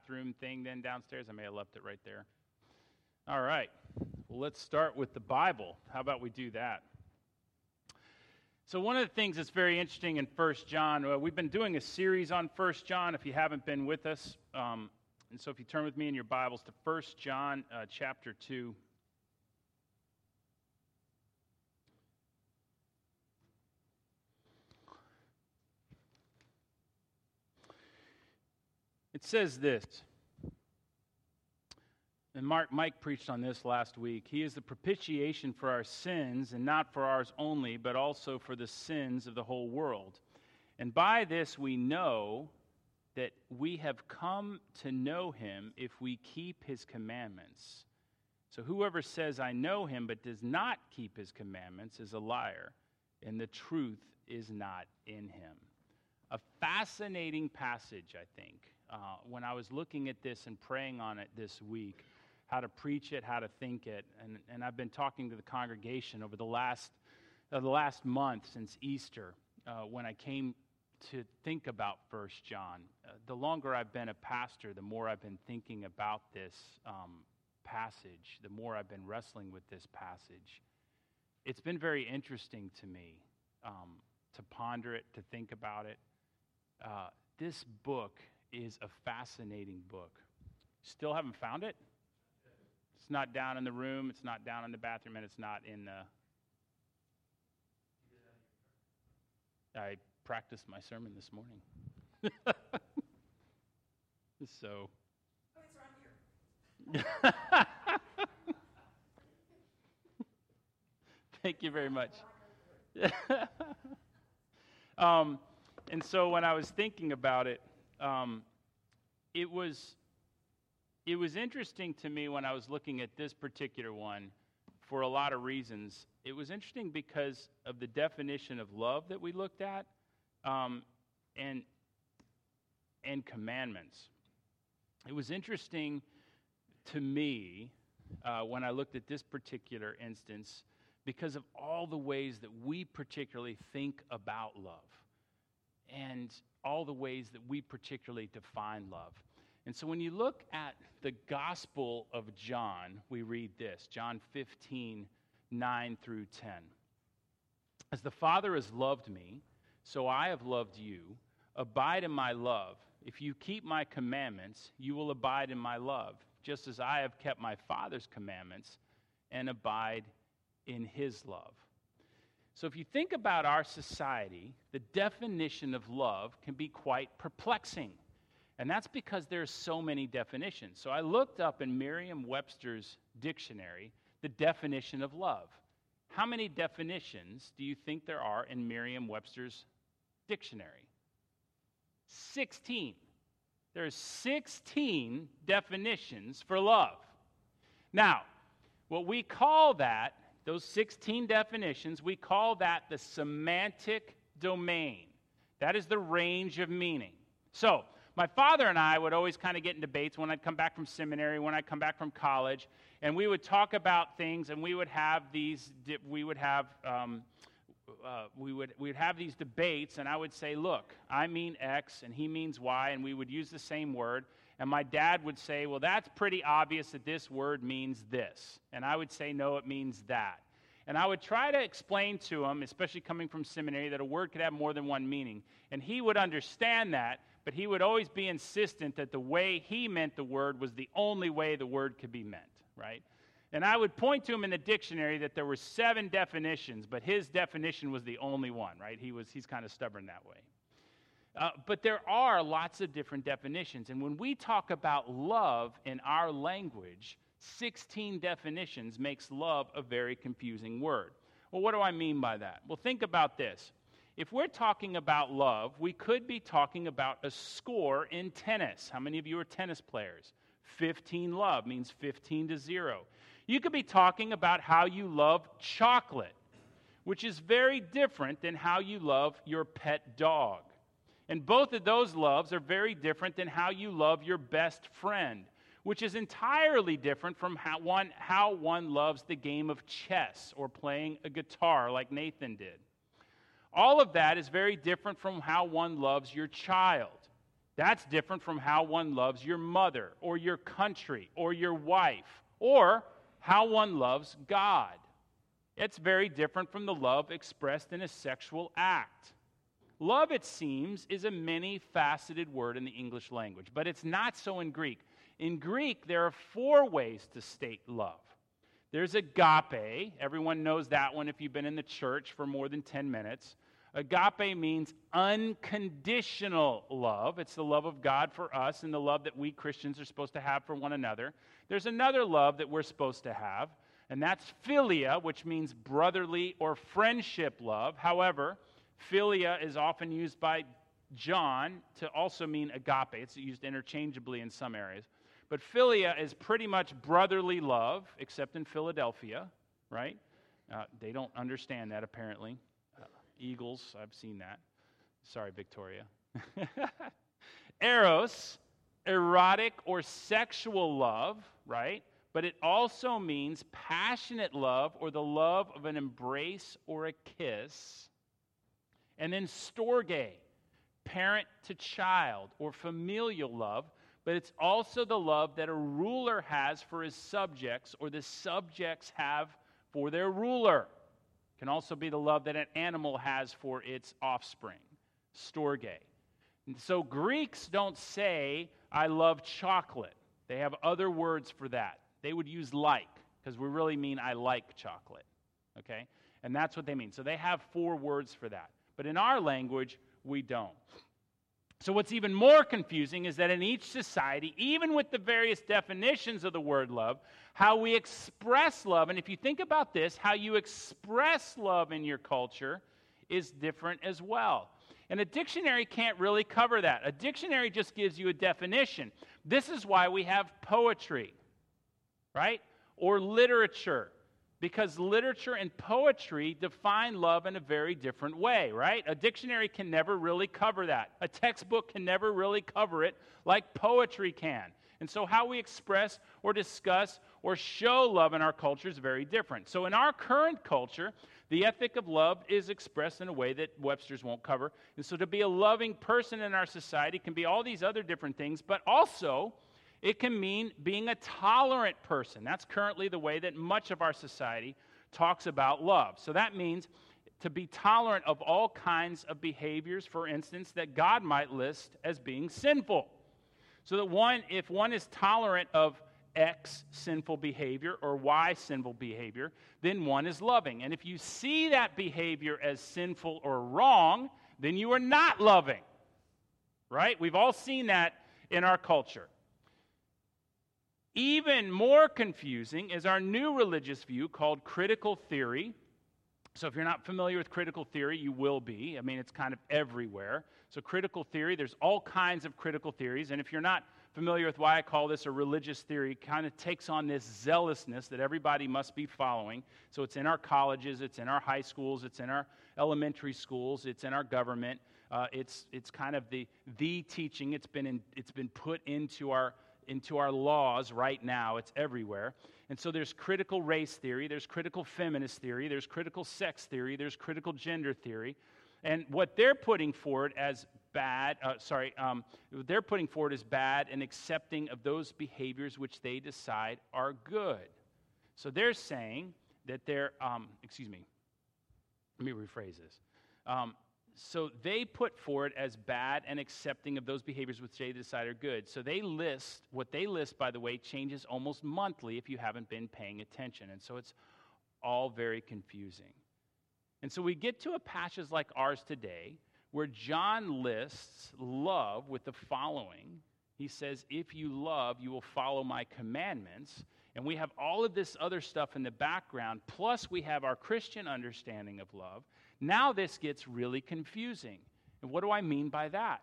bathroom thing then downstairs? I may have left it right there. All right. Well, let's start with the Bible. How about we do that? So, one of the things that's very interesting in First John, uh, we've been doing a series on First John if you haven't been with us. Um, and so, if you turn with me in your Bibles to First John uh, chapter 2. It says this, and Mark, Mike preached on this last week. He is the propitiation for our sins, and not for ours only, but also for the sins of the whole world. And by this we know that we have come to know him if we keep his commandments. So whoever says, I know him, but does not keep his commandments is a liar, and the truth is not in him. A fascinating passage, I think uh, when I was looking at this and praying on it this week, how to preach it, how to think it, and, and I've been talking to the congregation over the last, uh, the last month since Easter uh, when I came to think about First John. Uh, the longer I've been a pastor, the more I've been thinking about this um, passage, the more I've been wrestling with this passage. It's been very interesting to me um, to ponder it, to think about it. Uh, this book is a fascinating book. Still haven't found it? It's not down in the room, it's not down in the bathroom, and it's not in the. I practiced my sermon this morning. so. Oh, it's around here. Thank you very much. um, and so when I was thinking about it, um, it was it was interesting to me when I was looking at this particular one for a lot of reasons. It was interesting because of the definition of love that we looked at, um, and and commandments. It was interesting to me uh, when I looked at this particular instance because of all the ways that we particularly think about love. And all the ways that we particularly define love. And so when you look at the Gospel of John, we read this John 15, 9 through 10. As the Father has loved me, so I have loved you. Abide in my love. If you keep my commandments, you will abide in my love, just as I have kept my Father's commandments and abide in his love. So, if you think about our society, the definition of love can be quite perplexing. And that's because there are so many definitions. So, I looked up in Merriam Webster's dictionary the definition of love. How many definitions do you think there are in Merriam Webster's dictionary? 16. There's 16 definitions for love. Now, what we call that those 16 definitions, we call that the semantic domain. That is the range of meaning. So, my father and I would always kind of get in debates when I'd come back from seminary, when I'd come back from college, and we would talk about things, and we would have these, we would have, um, uh, we would we would have these debates, and I would say, "Look, I mean X, and he means Y," and we would use the same word. And my dad would say, Well, that's pretty obvious that this word means this. And I would say, No, it means that. And I would try to explain to him, especially coming from seminary, that a word could have more than one meaning. And he would understand that, but he would always be insistent that the way he meant the word was the only way the word could be meant, right? And I would point to him in the dictionary that there were seven definitions, but his definition was the only one, right? He was, he's kind of stubborn that way. Uh, but there are lots of different definitions. And when we talk about love in our language, 16 definitions makes love a very confusing word. Well, what do I mean by that? Well, think about this. If we're talking about love, we could be talking about a score in tennis. How many of you are tennis players? 15 love means 15 to 0. You could be talking about how you love chocolate, which is very different than how you love your pet dog. And both of those loves are very different than how you love your best friend, which is entirely different from how one, how one loves the game of chess or playing a guitar like Nathan did. All of that is very different from how one loves your child. That's different from how one loves your mother or your country or your wife or how one loves God. It's very different from the love expressed in a sexual act. Love, it seems, is a many faceted word in the English language, but it's not so in Greek. In Greek, there are four ways to state love. There's agape. Everyone knows that one if you've been in the church for more than 10 minutes. Agape means unconditional love. It's the love of God for us and the love that we Christians are supposed to have for one another. There's another love that we're supposed to have, and that's philia, which means brotherly or friendship love. However, philia is often used by John to also mean agape. It's used interchangeably in some areas. But philia is pretty much brotherly love, except in Philadelphia, right? Uh, they don't understand that apparently. Uh, Eagles, I've seen that. Sorry, Victoria. Eros, erotic or sexual love, right? But it also means passionate love or the love of an embrace or a kiss. And then storge, parent to child or familial love, but it's also the love that a ruler has for his subjects or the subjects have for their ruler. It can also be the love that an animal has for its offspring, storge. And so Greeks don't say, I love chocolate. They have other words for that. They would use like, because we really mean I like chocolate. Okay? And that's what they mean. So they have four words for that. But in our language, we don't. So, what's even more confusing is that in each society, even with the various definitions of the word love, how we express love, and if you think about this, how you express love in your culture is different as well. And a dictionary can't really cover that. A dictionary just gives you a definition. This is why we have poetry, right? Or literature because literature and poetry define love in a very different way, right? A dictionary can never really cover that. A textbook can never really cover it like poetry can. And so, how we express or discuss or show love in our culture is very different. So, in our current culture, the ethic of love is expressed in a way that Webster's won't cover. And so, to be a loving person in our society can be all these other different things, but also, it can mean being a tolerant person. That's currently the way that much of our society talks about love. So that means to be tolerant of all kinds of behaviors, for instance, that God might list as being sinful. So that one, if one is tolerant of X sinful behavior or Y sinful behavior, then one is loving. And if you see that behavior as sinful or wrong, then you are not loving. Right? We've all seen that in our culture. Even more confusing is our new religious view called critical theory. So, if you're not familiar with critical theory, you will be. I mean, it's kind of everywhere. So, critical theory, there's all kinds of critical theories. And if you're not familiar with why I call this a religious theory, kind of takes on this zealousness that everybody must be following. So, it's in our colleges, it's in our high schools, it's in our elementary schools, it's in our government. Uh, it's, it's kind of the, the teaching. It's been, in, it's been put into our into our laws right now. It's everywhere. And so there's critical race theory, there's critical feminist theory, there's critical sex theory, there's critical gender theory. And what they're putting forward as bad, uh, sorry, um, they're putting forward as bad and accepting of those behaviors which they decide are good. So they're saying that they're, um, excuse me, let me rephrase this. Um, so they put forward as bad and accepting of those behaviors which they decide are good. So they list, what they list, by the way, changes almost monthly if you haven't been paying attention. And so it's all very confusing. And so we get to a passage like ours today where John lists love with the following. He says, If you love, you will follow my commandments. And we have all of this other stuff in the background, plus we have our Christian understanding of love. Now this gets really confusing. And what do I mean by that?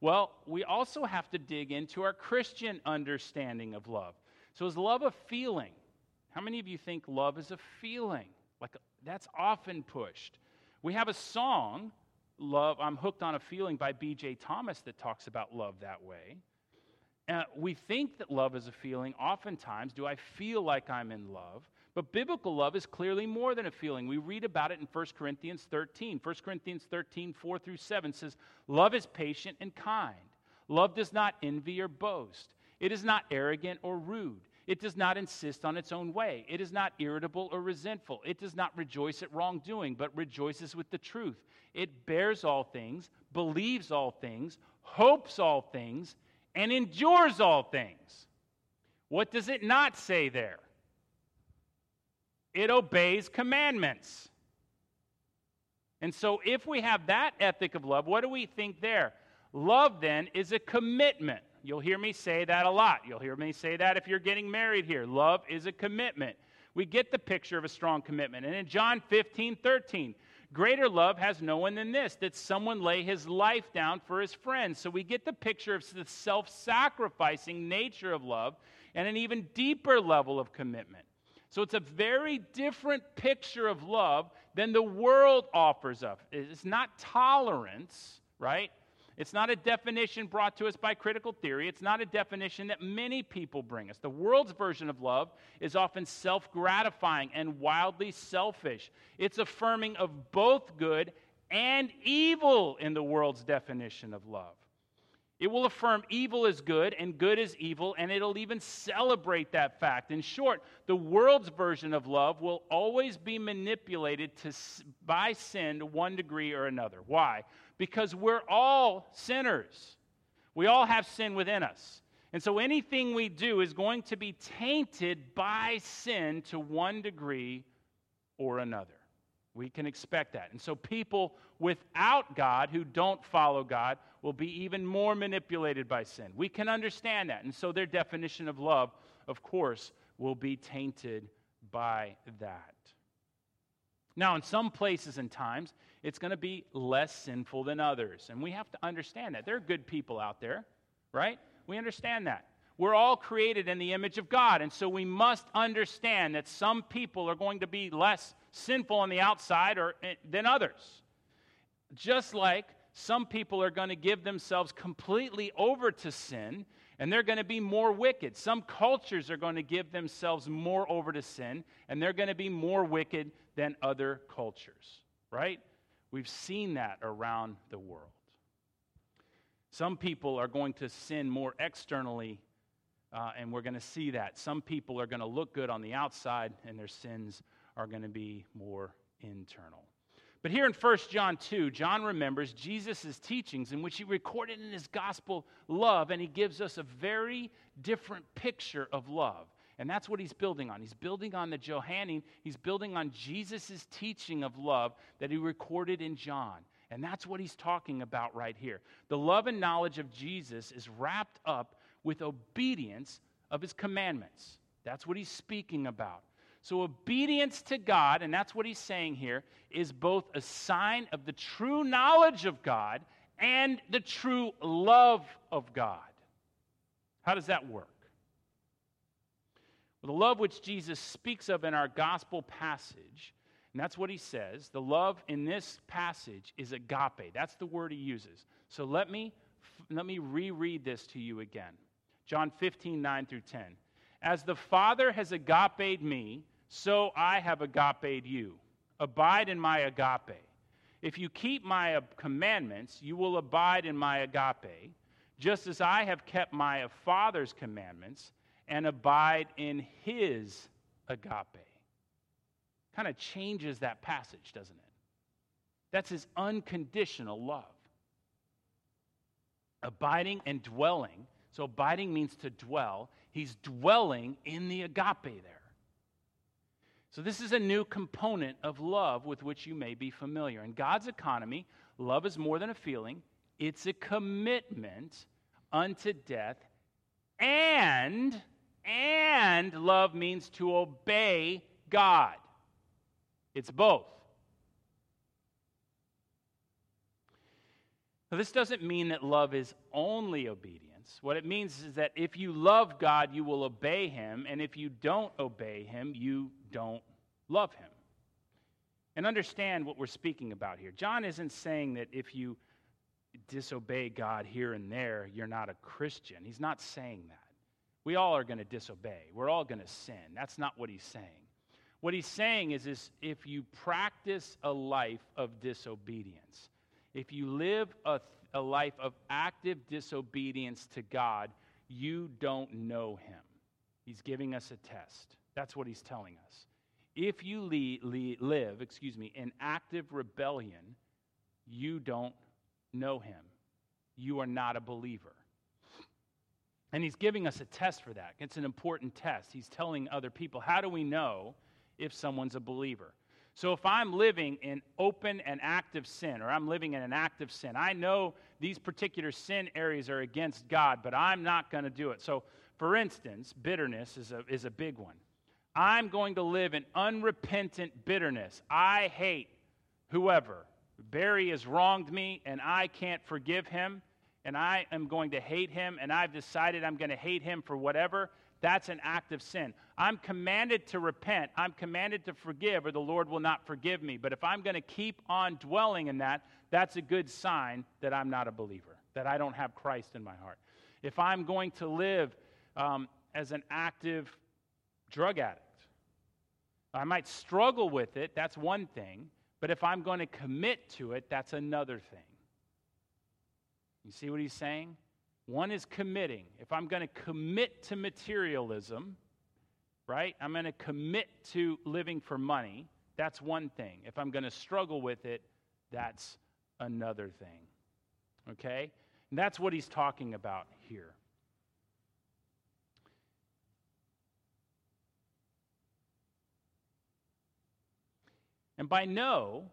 Well, we also have to dig into our Christian understanding of love. So, is love a feeling? How many of you think love is a feeling? Like, that's often pushed. We have a song, Love, I'm Hooked on a Feeling by B.J. Thomas, that talks about love that way. Uh, we think that love is a feeling. Oftentimes, do I feel like I'm in love? But biblical love is clearly more than a feeling. We read about it in 1 Corinthians 13. 1 Corinthians 13, 4 through 7 says, Love is patient and kind. Love does not envy or boast. It is not arrogant or rude. It does not insist on its own way. It is not irritable or resentful. It does not rejoice at wrongdoing, but rejoices with the truth. It bears all things, believes all things, hopes all things, and endures all things. What does it not say there? It obeys commandments. And so, if we have that ethic of love, what do we think there? Love, then, is a commitment. You'll hear me say that a lot. You'll hear me say that if you're getting married here. Love is a commitment. We get the picture of a strong commitment. And in John 15, 13, greater love has no one than this, that someone lay his life down for his friends. So we get the picture of the self sacrificing nature of love and an even deeper level of commitment. So it's a very different picture of love than the world offers of. It's not tolerance, right? It's not a definition brought to us by critical theory. It's not a definition that many people bring us. The world's version of love is often self gratifying and wildly selfish. It's affirming of both good and evil in the world's definition of love. It will affirm evil is good and good is evil, and it'll even celebrate that fact. In short, the world's version of love will always be manipulated to, by sin to one degree or another. Why? Because we're all sinners. We all have sin within us. And so anything we do is going to be tainted by sin to one degree or another. We can expect that. And so people without God who don't follow God will be even more manipulated by sin. We can understand that. And so their definition of love, of course, will be tainted by that. Now, in some places and times, it's going to be less sinful than others. And we have to understand that. There are good people out there, right? We understand that. We're all created in the image of God. And so we must understand that some people are going to be less sinful on the outside or, eh, than others. Just like some people are going to give themselves completely over to sin and they're going to be more wicked. Some cultures are going to give themselves more over to sin and they're going to be more wicked than other cultures, right? We've seen that around the world. Some people are going to sin more externally, uh, and we're going to see that. Some people are going to look good on the outside, and their sins are going to be more internal. But here in 1 John 2, John remembers Jesus' teachings in which he recorded in his gospel love, and he gives us a very different picture of love. And that's what he's building on. He's building on the Johannine, he's building on Jesus' teaching of love that he recorded in John. And that's what he's talking about right here. The love and knowledge of Jesus is wrapped up with obedience of his commandments. That's what he's speaking about. So, obedience to God, and that's what he's saying here, is both a sign of the true knowledge of God and the true love of God. How does that work? Well, the love which Jesus speaks of in our gospel passage, and that's what he says, the love in this passage is agape. That's the word he uses. So let me, let me reread this to you again. John 15, 9 through 10. As the Father has agape me, so I have agape you. Abide in my agape. If you keep my uh, commandments, you will abide in my agape, just as I have kept my uh, Father's commandments and abide in his agape. Kind of changes that passage, doesn't it? That's his unconditional love. Abiding and dwelling. So, abiding means to dwell. He's dwelling in the agape there. So, this is a new component of love with which you may be familiar. In God's economy, love is more than a feeling, it's a commitment unto death. And, and love means to obey God. It's both. Now, this doesn't mean that love is only obedience. What it means is that if you love God, you will obey him, and if you don't obey him, you don't love him. And understand what we're speaking about here. John isn't saying that if you disobey God here and there, you're not a Christian. He's not saying that. We all are going to disobey, we're all going to sin. That's not what he's saying. What he's saying is, is if you practice a life of disobedience, if you live a, a life of active disobedience to God, you don't know him. He's giving us a test. That's what he's telling us. If you le- le- live, excuse me, in active rebellion, you don't know him. You are not a believer. And he's giving us a test for that. It's an important test. He's telling other people, how do we know if someone's a believer? So if I'm living in open and active sin, or I'm living in an active sin, I know these particular sin areas are against God, but I'm not going to do it. So, for instance, bitterness is a, is a big one. I'm going to live in unrepentant bitterness. I hate whoever. Barry has wronged me, and I can't forgive him, and I am going to hate him, and I've decided I'm going to hate him for whatever. That's an act of sin. I'm commanded to repent. I'm commanded to forgive, or the Lord will not forgive me. But if I'm going to keep on dwelling in that, that's a good sign that I'm not a believer, that I don't have Christ in my heart. If I'm going to live um, as an active drug addict, I might struggle with it, that's one thing. But if I'm going to commit to it, that's another thing. You see what he's saying? One is committing. If I'm going to commit to materialism, right? I'm going to commit to living for money. That's one thing. If I'm going to struggle with it, that's another thing. Okay? And that's what he's talking about here. And by know,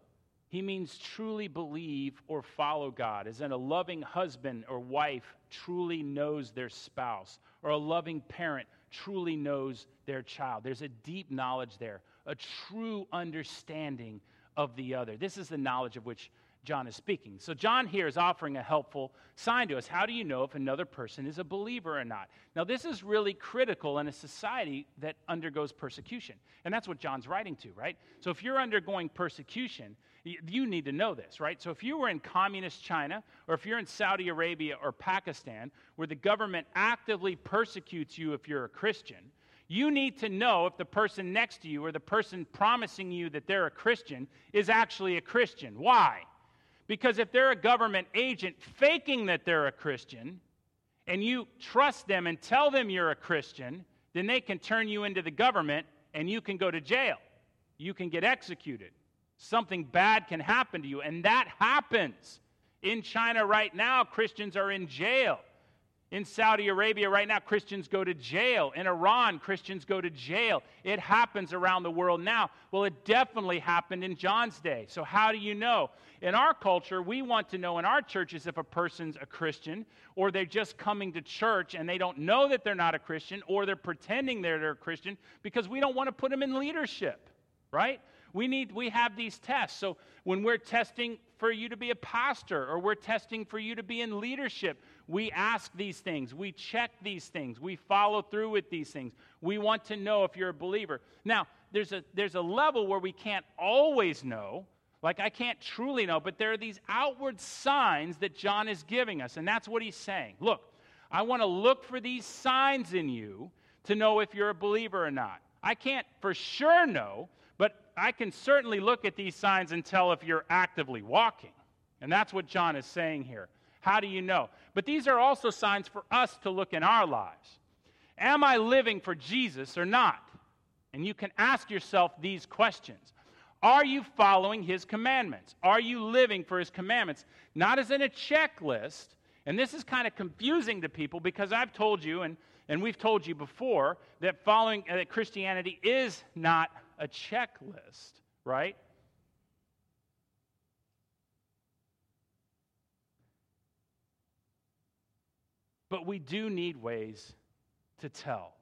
he means truly believe or follow God, as in a loving husband or wife truly knows their spouse, or a loving parent truly knows their child. There's a deep knowledge there, a true understanding of the other. This is the knowledge of which John is speaking. So, John here is offering a helpful sign to us. How do you know if another person is a believer or not? Now, this is really critical in a society that undergoes persecution. And that's what John's writing to, right? So, if you're undergoing persecution, you need to know this, right? So, if you were in communist China, or if you're in Saudi Arabia or Pakistan, where the government actively persecutes you if you're a Christian, you need to know if the person next to you or the person promising you that they're a Christian is actually a Christian. Why? Because if they're a government agent faking that they're a Christian, and you trust them and tell them you're a Christian, then they can turn you into the government and you can go to jail. You can get executed. Something bad can happen to you. And that happens. In China right now, Christians are in jail. In Saudi Arabia right now, Christians go to jail. In Iran, Christians go to jail. It happens around the world now. Well, it definitely happened in John's day. So, how do you know? In our culture, we want to know in our churches if a person's a Christian or they're just coming to church and they don't know that they're not a Christian or they're pretending they're, a Christian because we don't want to put them in leadership, right? We need we have these tests. So when we're testing for you to be a pastor or we're testing for you to be in leadership, we ask these things. We check these things. We follow through with these things. We want to know if you're a believer. Now, there's a there's a level where we can't always know. Like I can't truly know, but there are these outward signs that John is giving us, and that's what he's saying. Look, I want to look for these signs in you to know if you're a believer or not. I can't for sure know, but I can certainly look at these signs and tell if you're actively walking. And that's what John is saying here. How do you know? But these are also signs for us to look in our lives. Am I living for Jesus or not? And you can ask yourself these questions. Are you following his commandments? Are you living for his commandments? Not as in a checklist. And this is kind of confusing to people because I've told you, and, and we've told you before, that following uh, that Christianity is not a checklist, right? But we do need ways to tell.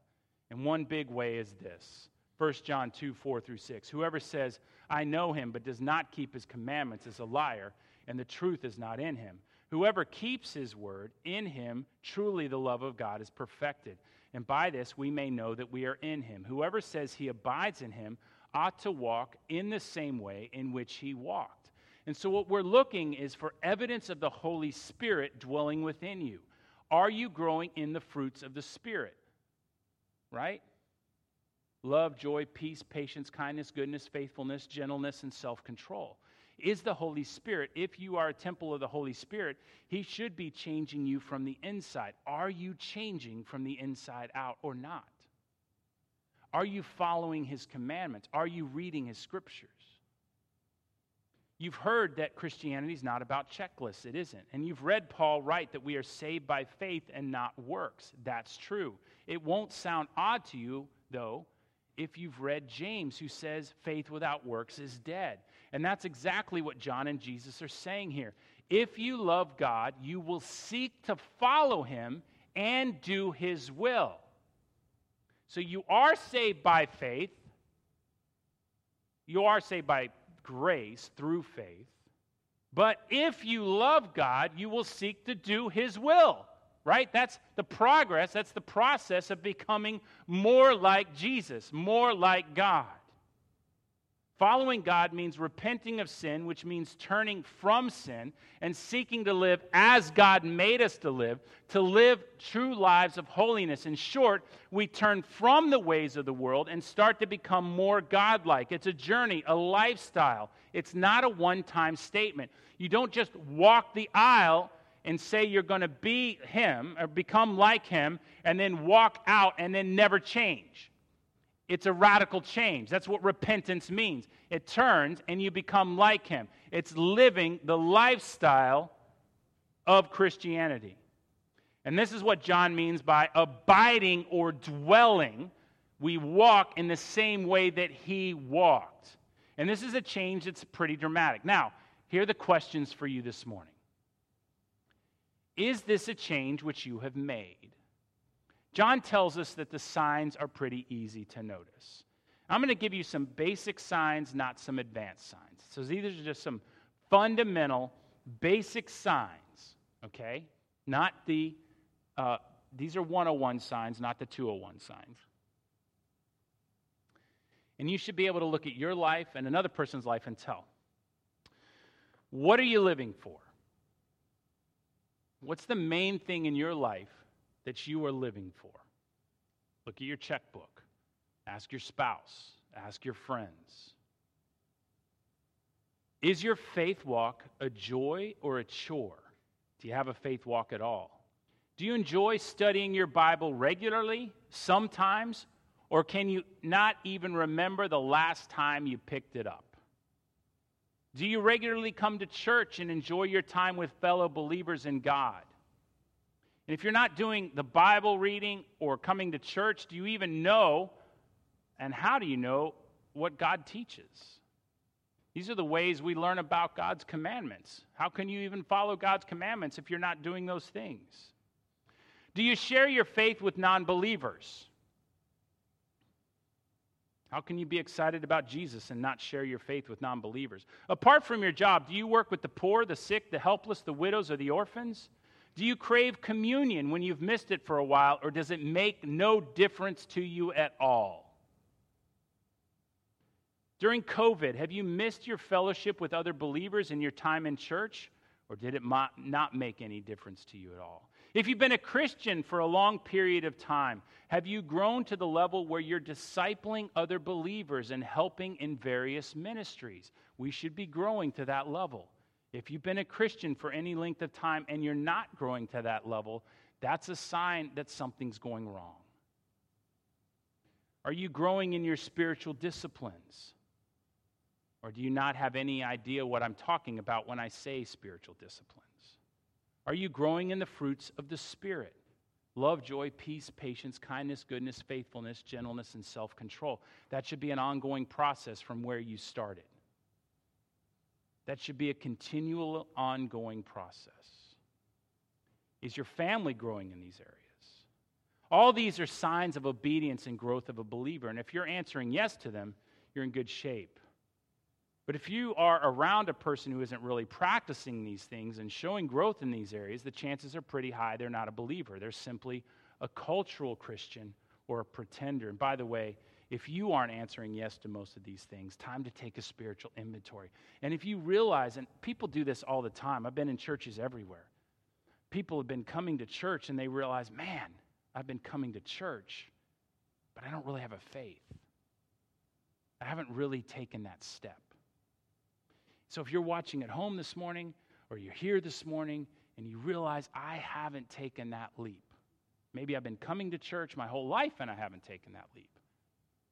And one big way is this 1 John 2 4 through 6. Whoever says, I know him, but does not keep his commandments is a liar, and the truth is not in him. Whoever keeps his word, in him truly the love of God is perfected. And by this we may know that we are in him. Whoever says he abides in him ought to walk in the same way in which he walked. And so, what we're looking is for evidence of the Holy Spirit dwelling within you. Are you growing in the fruits of the Spirit? Right? Love, joy, peace, patience, kindness, goodness, faithfulness, gentleness, and self control. is the Holy Spirit. If you are a temple of the Holy Spirit, He should be changing you from the inside. Are you changing from the inside out or not? Are you following His commandments? Are you reading His scriptures? You've heard that Christianity is not about checklists. It isn't. And you've read Paul write that we are saved by faith and not works. That's true. It won't sound odd to you, though, if you've read James, who says faith without works is dead. And that's exactly what John and Jesus are saying here. If you love God, you will seek to follow him and do his will. So you are saved by faith. You are saved by grace through faith. But if you love God, you will seek to do his will right? That's the progress, that's the process of becoming more like Jesus, more like God. Following God means repenting of sin, which means turning from sin and seeking to live as God made us to live, to live true lives of holiness. In short, we turn from the ways of the world and start to become more godlike. It's a journey, a lifestyle. It's not a one time statement. You don't just walk the aisle and say you're going to be him or become like him and then walk out and then never change. It's a radical change. That's what repentance means. It turns and you become like him. It's living the lifestyle of Christianity. And this is what John means by abiding or dwelling. We walk in the same way that he walked. And this is a change that's pretty dramatic. Now, here are the questions for you this morning. Is this a change which you have made? John tells us that the signs are pretty easy to notice. I'm going to give you some basic signs, not some advanced signs. So these are just some fundamental, basic signs, okay? Not the, uh, these are 101 signs, not the 201 signs. And you should be able to look at your life and another person's life and tell. What are you living for? What's the main thing in your life that you are living for? Look at your checkbook. Ask your spouse. Ask your friends. Is your faith walk a joy or a chore? Do you have a faith walk at all? Do you enjoy studying your Bible regularly, sometimes, or can you not even remember the last time you picked it up? Do you regularly come to church and enjoy your time with fellow believers in God? And if you're not doing the Bible reading or coming to church, do you even know and how do you know what God teaches? These are the ways we learn about God's commandments. How can you even follow God's commandments if you're not doing those things? Do you share your faith with non believers? How can you be excited about Jesus and not share your faith with non believers? Apart from your job, do you work with the poor, the sick, the helpless, the widows, or the orphans? Do you crave communion when you've missed it for a while, or does it make no difference to you at all? During COVID, have you missed your fellowship with other believers in your time in church, or did it not make any difference to you at all? If you've been a Christian for a long period of time, have you grown to the level where you're discipling other believers and helping in various ministries? We should be growing to that level. If you've been a Christian for any length of time and you're not growing to that level, that's a sign that something's going wrong. Are you growing in your spiritual disciplines? Or do you not have any idea what I'm talking about when I say spiritual disciplines? Are you growing in the fruits of the Spirit? Love, joy, peace, patience, kindness, goodness, faithfulness, gentleness, and self control. That should be an ongoing process from where you started. That should be a continual, ongoing process. Is your family growing in these areas? All these are signs of obedience and growth of a believer. And if you're answering yes to them, you're in good shape. But if you are around a person who isn't really practicing these things and showing growth in these areas, the chances are pretty high they're not a believer. They're simply a cultural Christian or a pretender. And by the way, if you aren't answering yes to most of these things, time to take a spiritual inventory. And if you realize, and people do this all the time, I've been in churches everywhere. People have been coming to church and they realize, man, I've been coming to church, but I don't really have a faith. I haven't really taken that step. So if you're watching at home this morning or you're here this morning and you realize I haven't taken that leap, maybe I've been coming to church my whole life and I haven't taken that leap,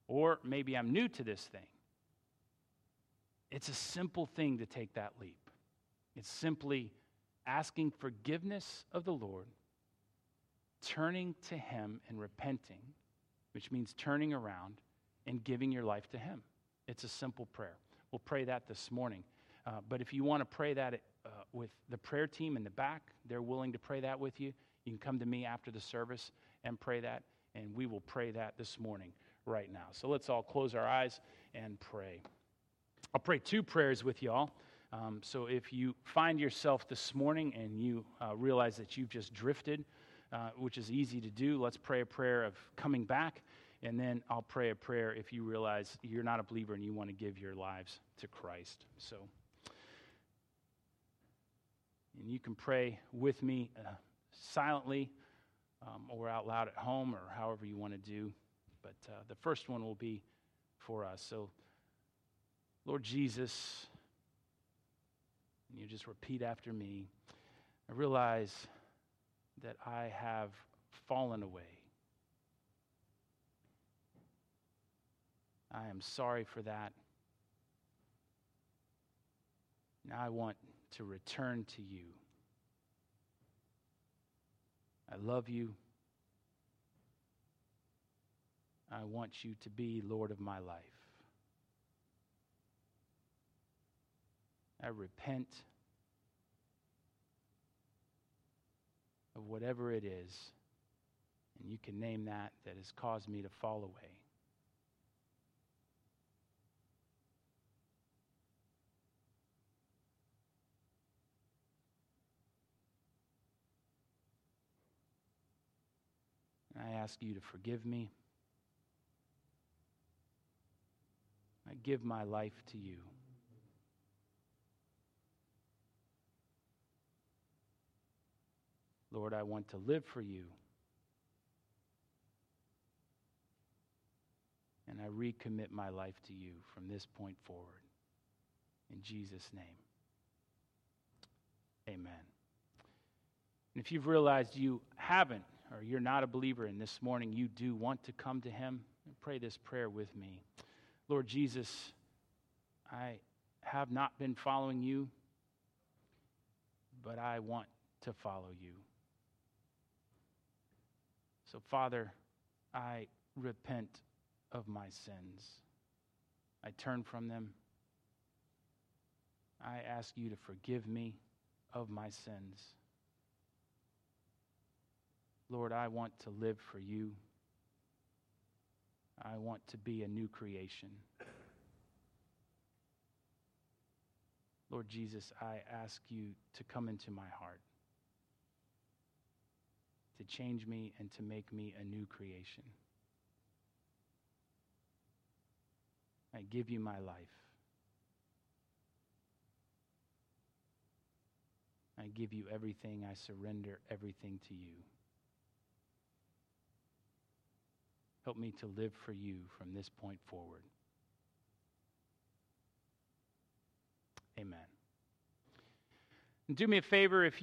or maybe I'm new to this thing. It's a simple thing to take that leap. It's simply asking forgiveness of the Lord, turning to Him and repenting, which means turning around and giving your life to Him. It's a simple prayer. We'll pray that this morning. Uh, but if you want to pray that uh, with the prayer team in the back, they're willing to pray that with you. You can come to me after the service and pray that, and we will pray that this morning right now. So let's all close our eyes and pray. I'll pray two prayers with y'all. Um, so if you find yourself this morning and you uh, realize that you've just drifted, uh, which is easy to do, let's pray a prayer of coming back. And then I'll pray a prayer if you realize you're not a believer and you want to give your lives to Christ. So, and you can pray with me uh, silently um, or out loud at home or however you want to do. But uh, the first one will be for us. So, Lord Jesus, you just repeat after me. I realize that I have fallen away. I am sorry for that. Now I want to return to you. I love you. I want you to be Lord of my life. I repent of whatever it is, and you can name that that has caused me to fall away. I ask you to forgive me. Give my life to you. Lord, I want to live for you. And I recommit my life to you from this point forward. In Jesus' name, amen. And if you've realized you haven't, or you're not a believer, and this morning you do want to come to Him, and pray this prayer with me. Lord Jesus, I have not been following you, but I want to follow you. So, Father, I repent of my sins. I turn from them. I ask you to forgive me of my sins. Lord, I want to live for you. I want to be a new creation. Lord Jesus, I ask you to come into my heart to change me and to make me a new creation. I give you my life. I give you everything. I surrender everything to you. Help me to live for you from this point forward. Amen. And do me a favor if you